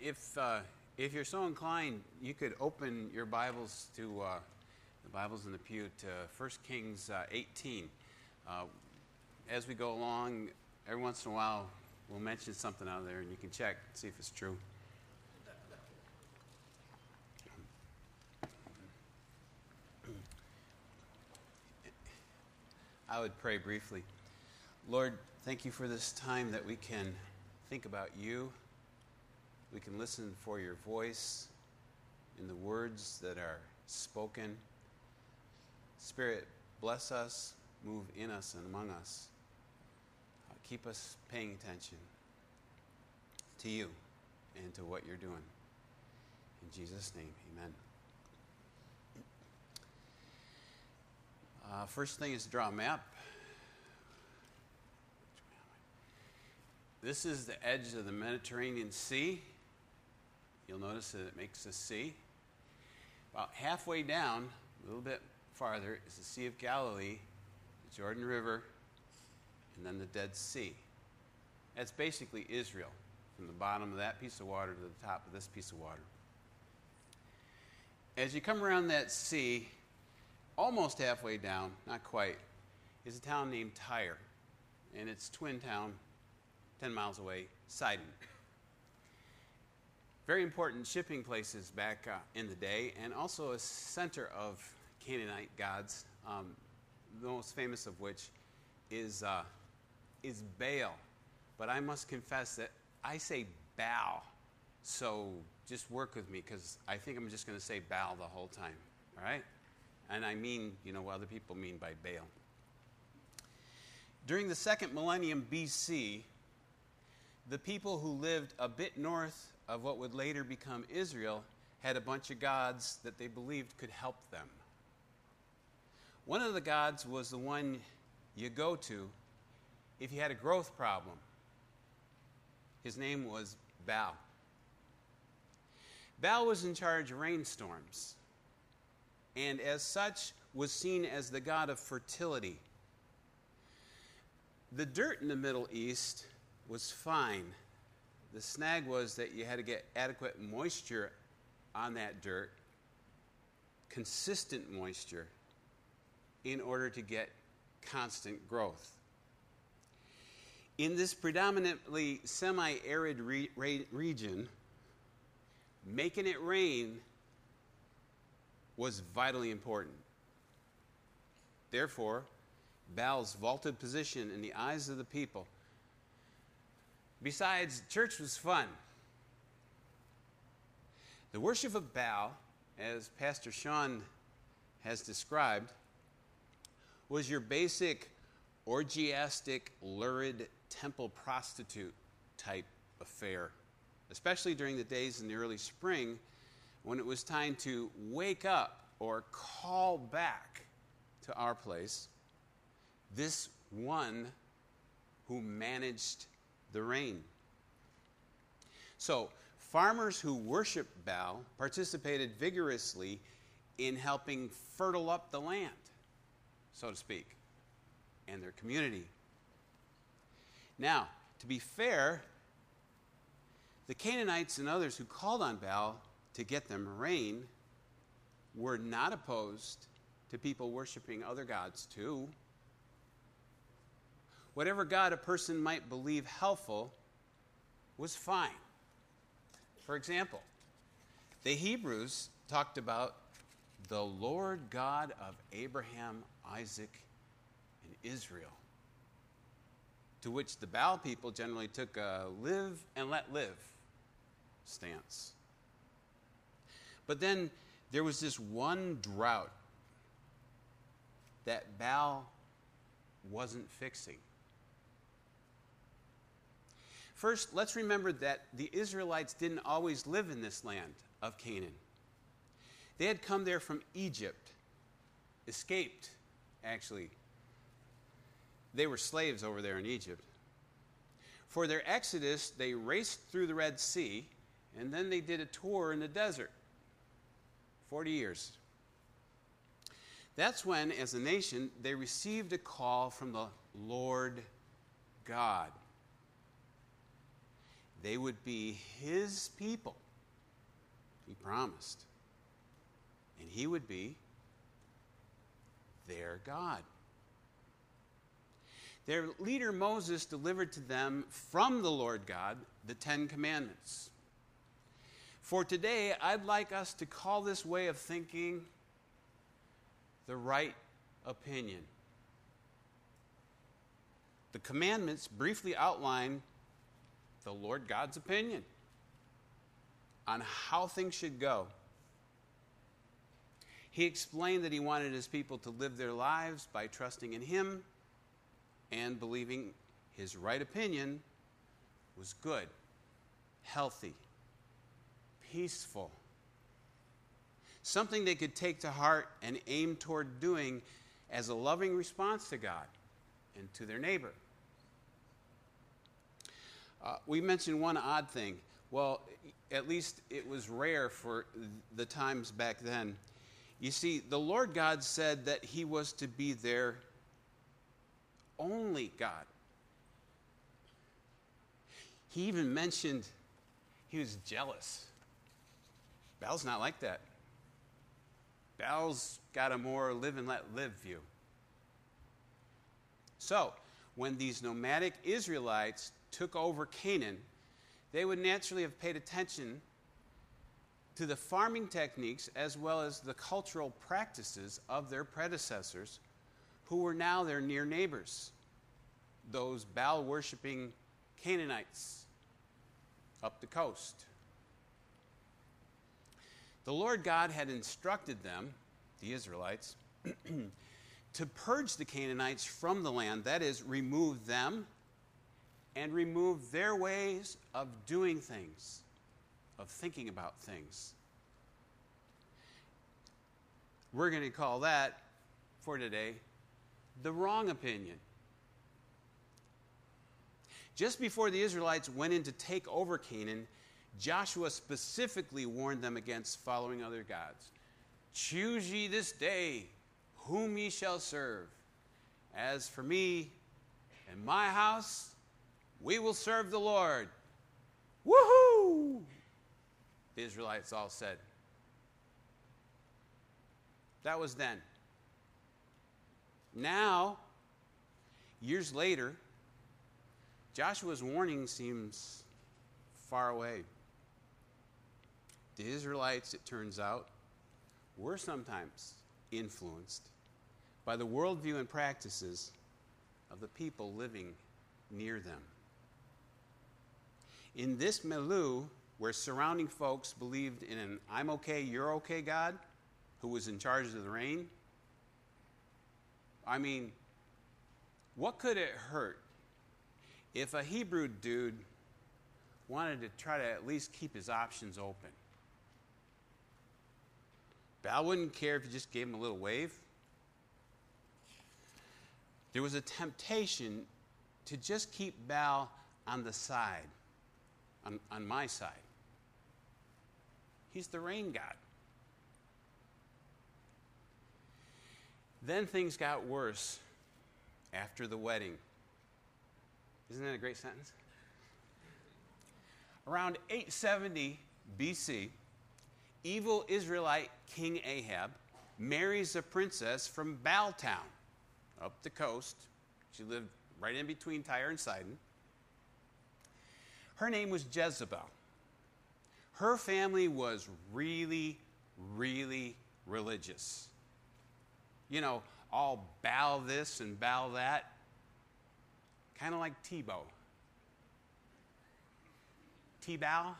if, uh, if you're so inclined, you could open your Bibles to uh, the Bibles in the pew to 1 Kings uh, 18. Uh, as we go along, every once in a while, we'll mention something out there, and you can check, see if it's true. I would pray briefly. Lord, thank you for this time that we can think about you. We can listen for your voice in the words that are spoken. Spirit, bless us, move in us and among us. Uh, keep us paying attention to you and to what you're doing. In Jesus' name, amen. Uh, first thing is to draw a map. This is the edge of the Mediterranean Sea. You'll notice that it makes a sea. About halfway down, a little bit farther, is the Sea of Galilee, the Jordan River, and then the Dead Sea. That's basically Israel, from the bottom of that piece of water to the top of this piece of water. As you come around that sea, almost halfway down, not quite, is a town named Tyre, and its twin town, 10 miles away, Sidon. Very important shipping places back uh, in the day, and also a center of Canaanite gods, um, the most famous of which is, uh, is Baal. But I must confess that I say Baal, so just work with me because I think I'm just going to say Baal the whole time, all right? And I mean, you know, what other people mean by Baal. During the second millennium BC, the people who lived a bit north of what would later become Israel had a bunch of gods that they believed could help them. One of the gods was the one you go to if you had a growth problem. His name was Baal. Baal was in charge of rainstorms and as such was seen as the god of fertility. The dirt in the Middle East was fine. The snag was that you had to get adequate moisture on that dirt, consistent moisture, in order to get constant growth. In this predominantly semi arid re- re- region, making it rain was vitally important. Therefore, Baal's vaulted position in the eyes of the people. Besides, church was fun. The worship of Baal, as Pastor Sean has described, was your basic orgiastic, lurid temple prostitute type affair, especially during the days in the early spring when it was time to wake up or call back to our place this one who managed the rain. So, farmers who worshiped Baal participated vigorously in helping fertile up the land, so to speak, and their community. Now, to be fair, the Canaanites and others who called on Baal to get them rain were not opposed to people worshiping other gods too. Whatever God a person might believe helpful was fine. For example, the Hebrews talked about the Lord God of Abraham, Isaac, and Israel, to which the Baal people generally took a live and let live stance. But then there was this one drought that Baal wasn't fixing. First, let's remember that the Israelites didn't always live in this land of Canaan. They had come there from Egypt, escaped, actually. They were slaves over there in Egypt. For their exodus, they raced through the Red Sea, and then they did a tour in the desert. 40 years. That's when, as a nation, they received a call from the Lord God. They would be his people. He promised. And he would be their God. Their leader Moses delivered to them from the Lord God the Ten Commandments. For today, I'd like us to call this way of thinking the right opinion. The commandments briefly outline the Lord God's opinion on how things should go. He explained that he wanted his people to live their lives by trusting in him and believing his right opinion was good, healthy, peaceful. Something they could take to heart and aim toward doing as a loving response to God and to their neighbor. Uh, we mentioned one odd thing. Well, at least it was rare for the times back then. You see, the Lord God said that He was to be their only God. He even mentioned he was jealous. Baal's not like that. Baal's got a more live and let live view. So, when these nomadic Israelites took over Canaan, they would naturally have paid attention to the farming techniques as well as the cultural practices of their predecessors, who were now their near neighbors, those Baal worshiping Canaanites up the coast. The Lord God had instructed them, the Israelites, to purge the Canaanites from the land, that is, remove them and remove their ways of doing things, of thinking about things. We're going to call that, for today, the wrong opinion. Just before the Israelites went in to take over Canaan, Joshua specifically warned them against following other gods. Choose ye this day whom ye shall serve. As for me and my house, we will serve the Lord. Woohoo! The Israelites all said. That was then. Now, years later, Joshua's warning seems far away. The Israelites, it turns out, were sometimes influenced by the worldview and practices of the people living near them. In this milieu, where surrounding folks believed in an I'm okay, you're okay God who was in charge of the rain, I mean, what could it hurt if a Hebrew dude wanted to try to at least keep his options open? Baal wouldn't care if you just gave him a little wave. There was a temptation to just keep Baal on the side on, on my side. He's the rain god. Then things got worse after the wedding. Isn't that a great sentence? Around 870 BC, evil Israelite King Ahab marries a princess from Baaltown, up the coast. She lived right in between Tyre and Sidon. Her name was Jezebel. Her family was really, really religious. You know, all bow this and bow that. Kind of like Tebow. T-bow?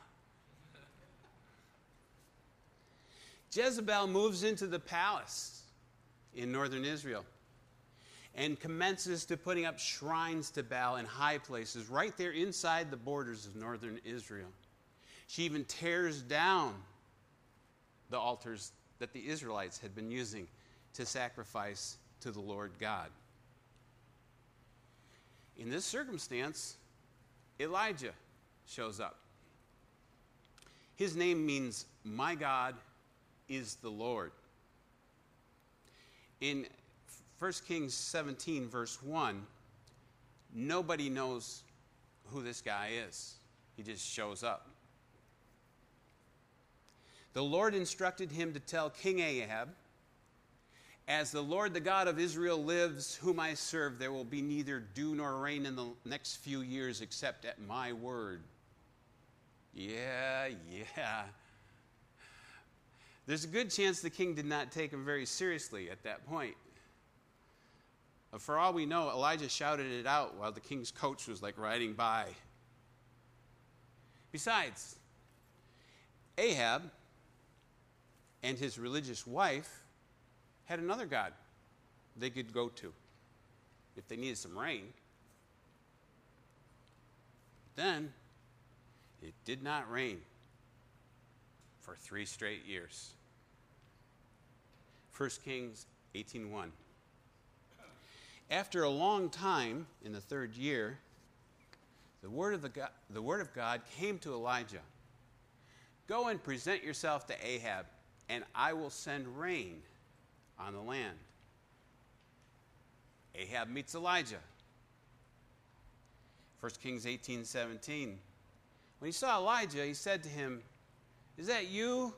Jezebel moves into the palace in northern Israel and commences to putting up shrines to Baal in high places right there inside the borders of northern Israel. She even tears down the altars that the Israelites had been using to sacrifice to the Lord God. In this circumstance, Elijah shows up. His name means, My God is the Lord. In 1 Kings 17, verse 1, nobody knows who this guy is. he just shows up. The Lord instructed him to tell King Ahab, As the Lord, the God of Israel, lives, whom I serve, there will be neither dew nor rain in the next few years except at my word. Yeah, yeah. There's a good chance the king did not take him very seriously at that point. For all we know, Elijah shouted it out while the king's coach was like riding by. Besides, Ahab and his religious wife had another God they could go to if they needed some rain. Then it did not rain for three straight years. 1 Kings 18:1. After a long time, in the third year, the word, of the, God, the word of God came to Elijah Go and present yourself to Ahab, and I will send rain on the land. Ahab meets Elijah. 1 Kings 18 17. When he saw Elijah, he said to him, Is that you,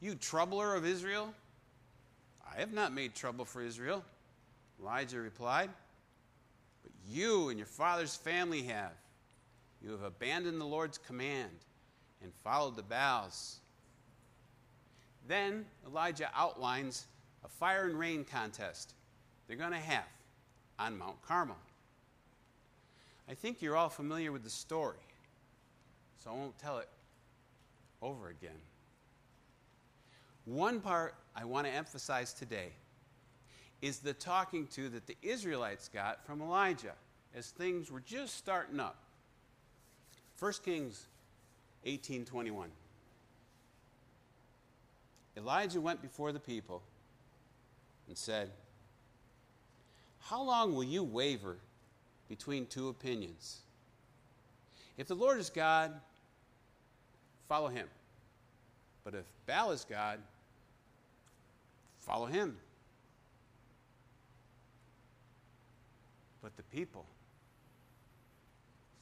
you troubler of Israel? I have not made trouble for Israel. Elijah replied, But you and your father's family have. You have abandoned the Lord's command and followed the Baals. Then Elijah outlines a fire and rain contest they're going to have on Mount Carmel. I think you're all familiar with the story, so I won't tell it over again. One part I want to emphasize today is the talking to that the Israelites got from Elijah as things were just starting up. 1 Kings 18:21. Elijah went before the people and said, "How long will you waver between two opinions? If the Lord is God, follow him. But if Baal is God, follow him." But the people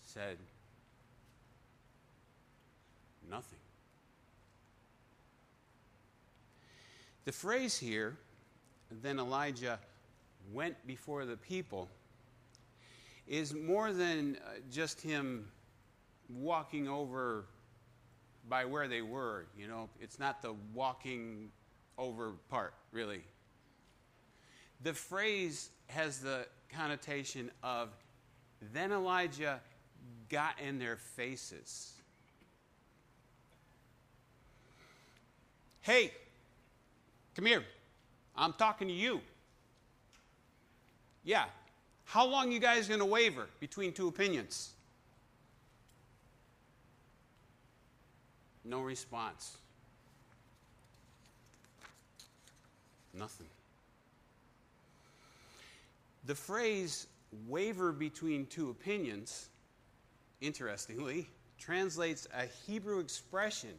said nothing. The phrase here, then Elijah went before the people, is more than uh, just him walking over by where they were. You know, it's not the walking over part, really. The phrase has the connotation of then Elijah got in their faces. Hey, come here. I'm talking to you. Yeah. How long you guys going to waver between two opinions? No response. Nothing. The phrase waver between two opinions, interestingly, translates a Hebrew expression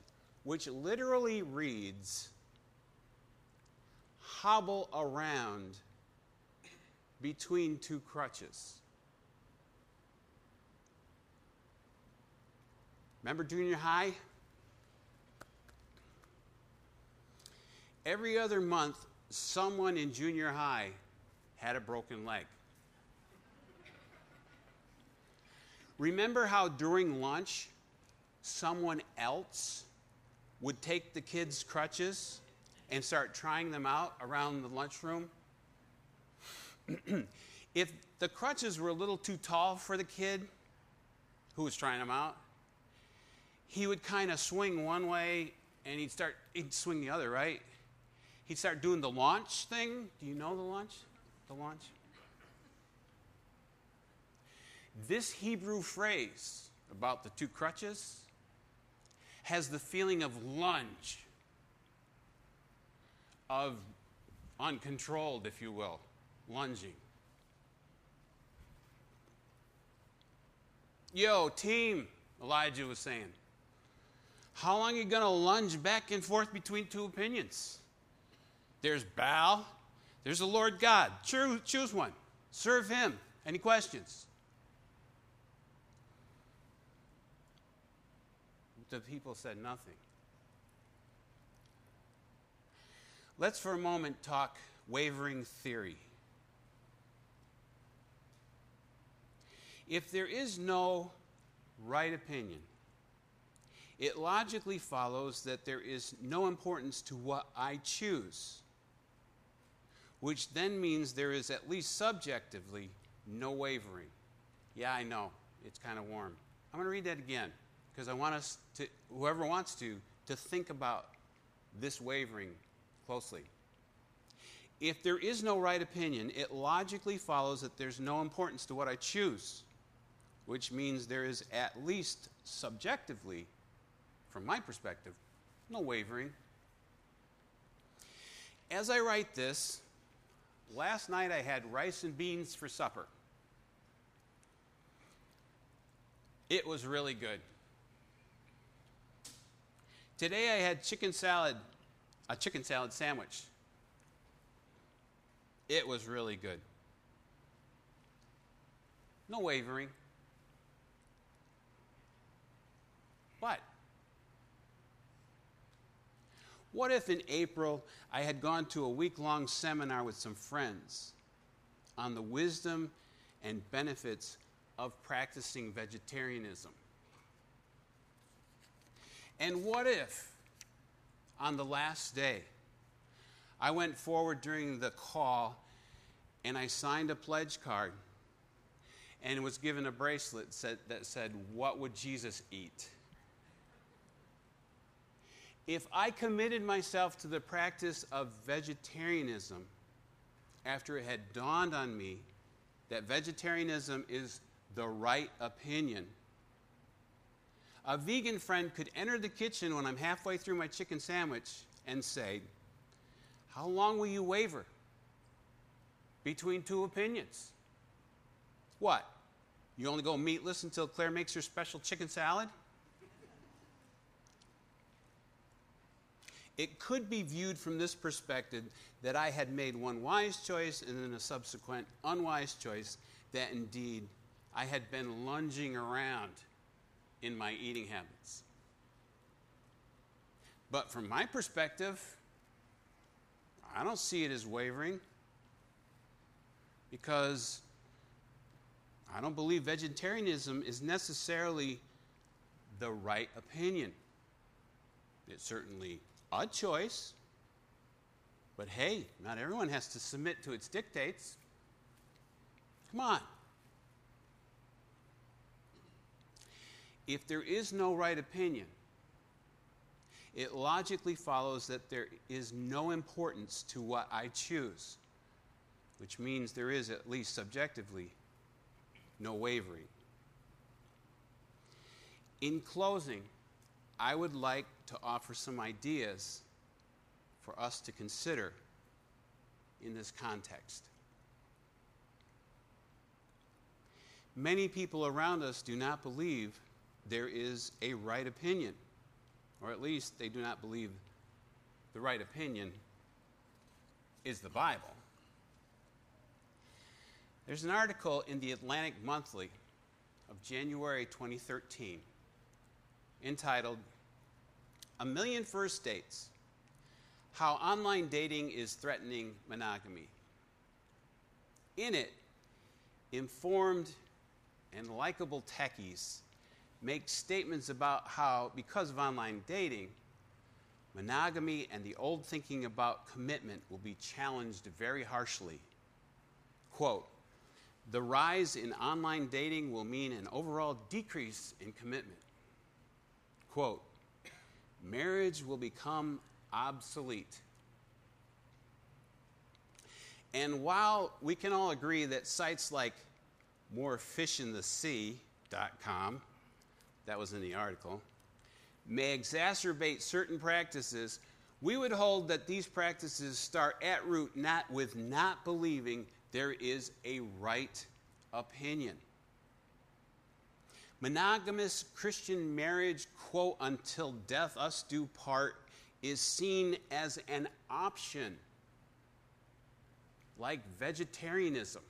which literally reads hobble around between two crutches. Remember junior high? Every other month, someone in junior high had a broken leg. Remember how during lunch, someone else would take the kids' crutches and start trying them out around the lunchroom? if the crutches were a little too tall for the kid who was trying them out, he would kind of swing one way and he'd start, he'd swing the other, right? He'd start doing the launch thing. Do you know the launch? The launch? This Hebrew phrase about the two crutches has the feeling of lunge, of uncontrolled, if you will, lunging. Yo, team, Elijah was saying. How long are you going to lunge back and forth between two opinions? There's Baal, there's the Lord God. Choose, choose one. Serve him. Any questions? the people said nothing. Let's for a moment talk wavering theory. If there is no right opinion, it logically follows that there is no importance to what I choose, which then means there is at least subjectively no wavering. Yeah, I know, it's kind of warm. I'm going to read that again because I want us to, whoever wants to, to think about this wavering closely. If there is no right opinion, it logically follows that there's no importance to what I choose, which means there is at least subjectively, from my perspective, no wavering. As I write this, last night I had rice and beans for supper. It was really good. Today I had chicken salad, a chicken salad sandwich. It was really good. No wavering. But what if in April I had gone to a week long seminar with some friends on the wisdom and benefits of practicing vegetarianism? And what if on the last day I went forward during the call and I signed a pledge card and was given a bracelet that said, What would Jesus eat? If I committed myself to the practice of vegetarianism after it had dawned on me that vegetarianism is the right opinion, a vegan friend could enter the kitchen when I'm halfway through my chicken sandwich and say, how long will you waver between two opinions? What? You only go meatless until Claire makes her special chicken salad? It could be viewed from this perspective that I had made one wise choice and then a subsequent unwise choice, that indeed I had been lunging around in my eating habits. But from my perspective, I don't see it as wavering because I don't believe vegetarianism is necessarily the right opinion. It's certainly a choice, but hey, not everyone has to submit to its dictates. Come on. If there is no right opinion, it logically follows that there is no importance to what I choose, which means there is, at least subjectively, no wavering. In closing, I would like to offer some ideas for us to consider in this context. Many people around us do not believe there is a right opinion or at least they do not believe the right opinion is the Bible. There's an article in the Atlantic Monthly of January 2013 entitled A Million First Dates How Online Dating is Threatening Monogamy. In it, informed and likable techies make statements about how, because of online dating, monogamy and the old thinking about commitment will be challenged very harshly. Quote, the rise in online dating will mean an overall decrease in commitment. Quote, marriage will become obsolete. And while we can all agree that sites like morefishinthesea.com that was in the article, may exacerbate certain practices, we would hold that these practices start at root not with not believing there is a right opinion. Monogamous Christian marriage, quote, until death us do part, is seen as an option, like vegetarianism.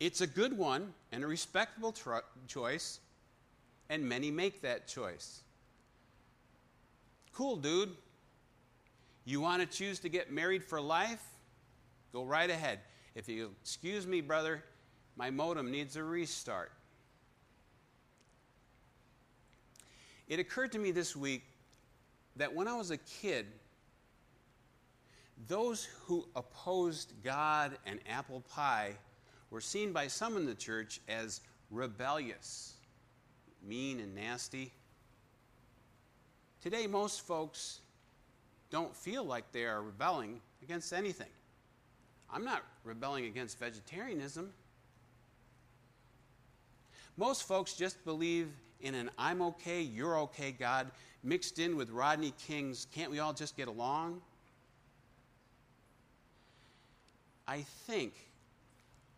It's a good one and a respectable choice, and many make that choice. Cool, dude. You want to choose to get married for life? Go right ahead. If you excuse me, brother, my modem needs a restart. It occurred to me this week that when I was a kid, those who opposed God and apple pie were seen by some in the church as rebellious, mean, and nasty. Today, most folks don't feel like they are rebelling against anything. I'm not rebelling against vegetarianism. Most folks just believe in an I'm okay, you're okay God mixed in with Rodney King's can't we all just get along? I think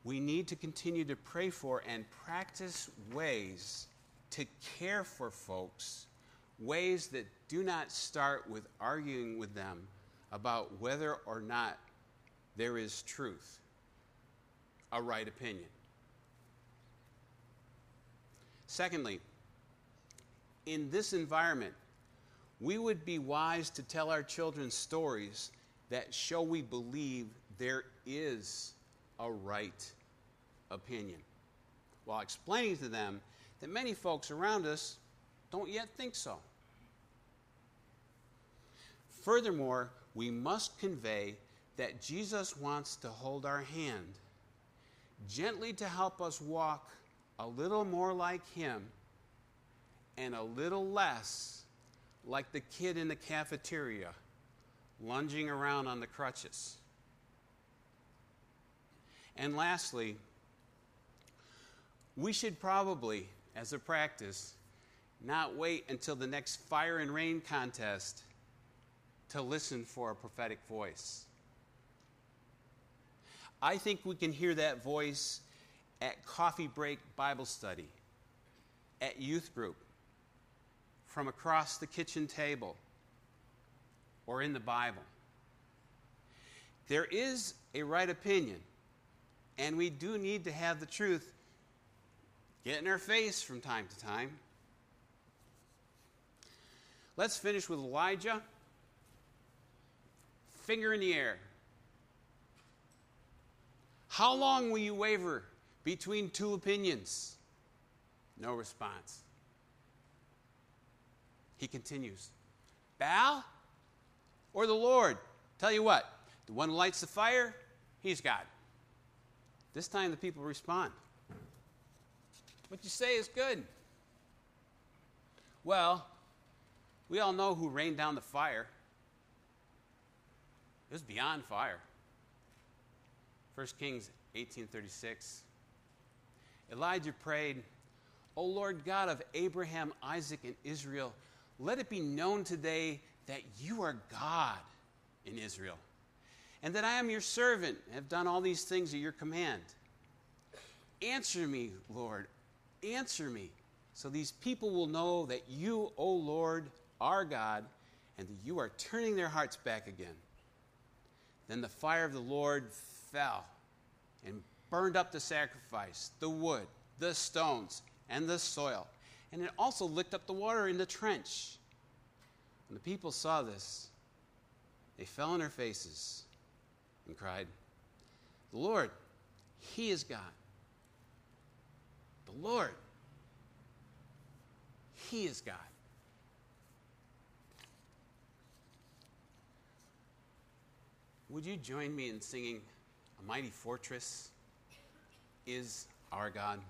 we need to continue to pray for and practice ways to care for folks, ways that do not start with arguing with them about whether or not there is truth, a right opinion. Secondly, in this environment, we would be wise to tell our children stories that show we believe there is a right opinion, while explaining to them that many folks around us don't yet think so. Furthermore, we must convey that Jesus wants to hold our hand, gently to help us walk a little more like Him and a little less like the kid in the cafeteria lunging around on the crutches. And lastly, we should probably, as a practice, not wait until the next fire and rain contest to listen for a prophetic voice. I think we can hear that voice at coffee break Bible study, at youth group, from across the kitchen table, or in the Bible. There is a right opinion, and we do need to have the truth get in our face from time to time. Let's finish with Elijah. Finger in the air. How long will you waver between two opinions? No response. He continues Baal or the Lord? Tell you what, the one who lights the fire, he's God. This time the people respond. What you say is good. Well, we all know who rained down the fire. It was beyond fire. 1 Kings 18:36. Elijah prayed, "O Lord God of Abraham, Isaac, and Israel, let it be known today that you are God in Israel, and that I am your servant and have done all these things at your command. Answer me, Lord, answer me, so these people will know that you, O Lord, are God, and that you are turning their hearts back again." Then the fire of the Lord fell and burned up the sacrifice, the wood, the stones, and the soil. And it also licked up the water in the trench. When the people saw this, they fell on their faces and cried, The Lord, He is God. The Lord, He is God. Would you join me in singing A Mighty Fortress is Our God?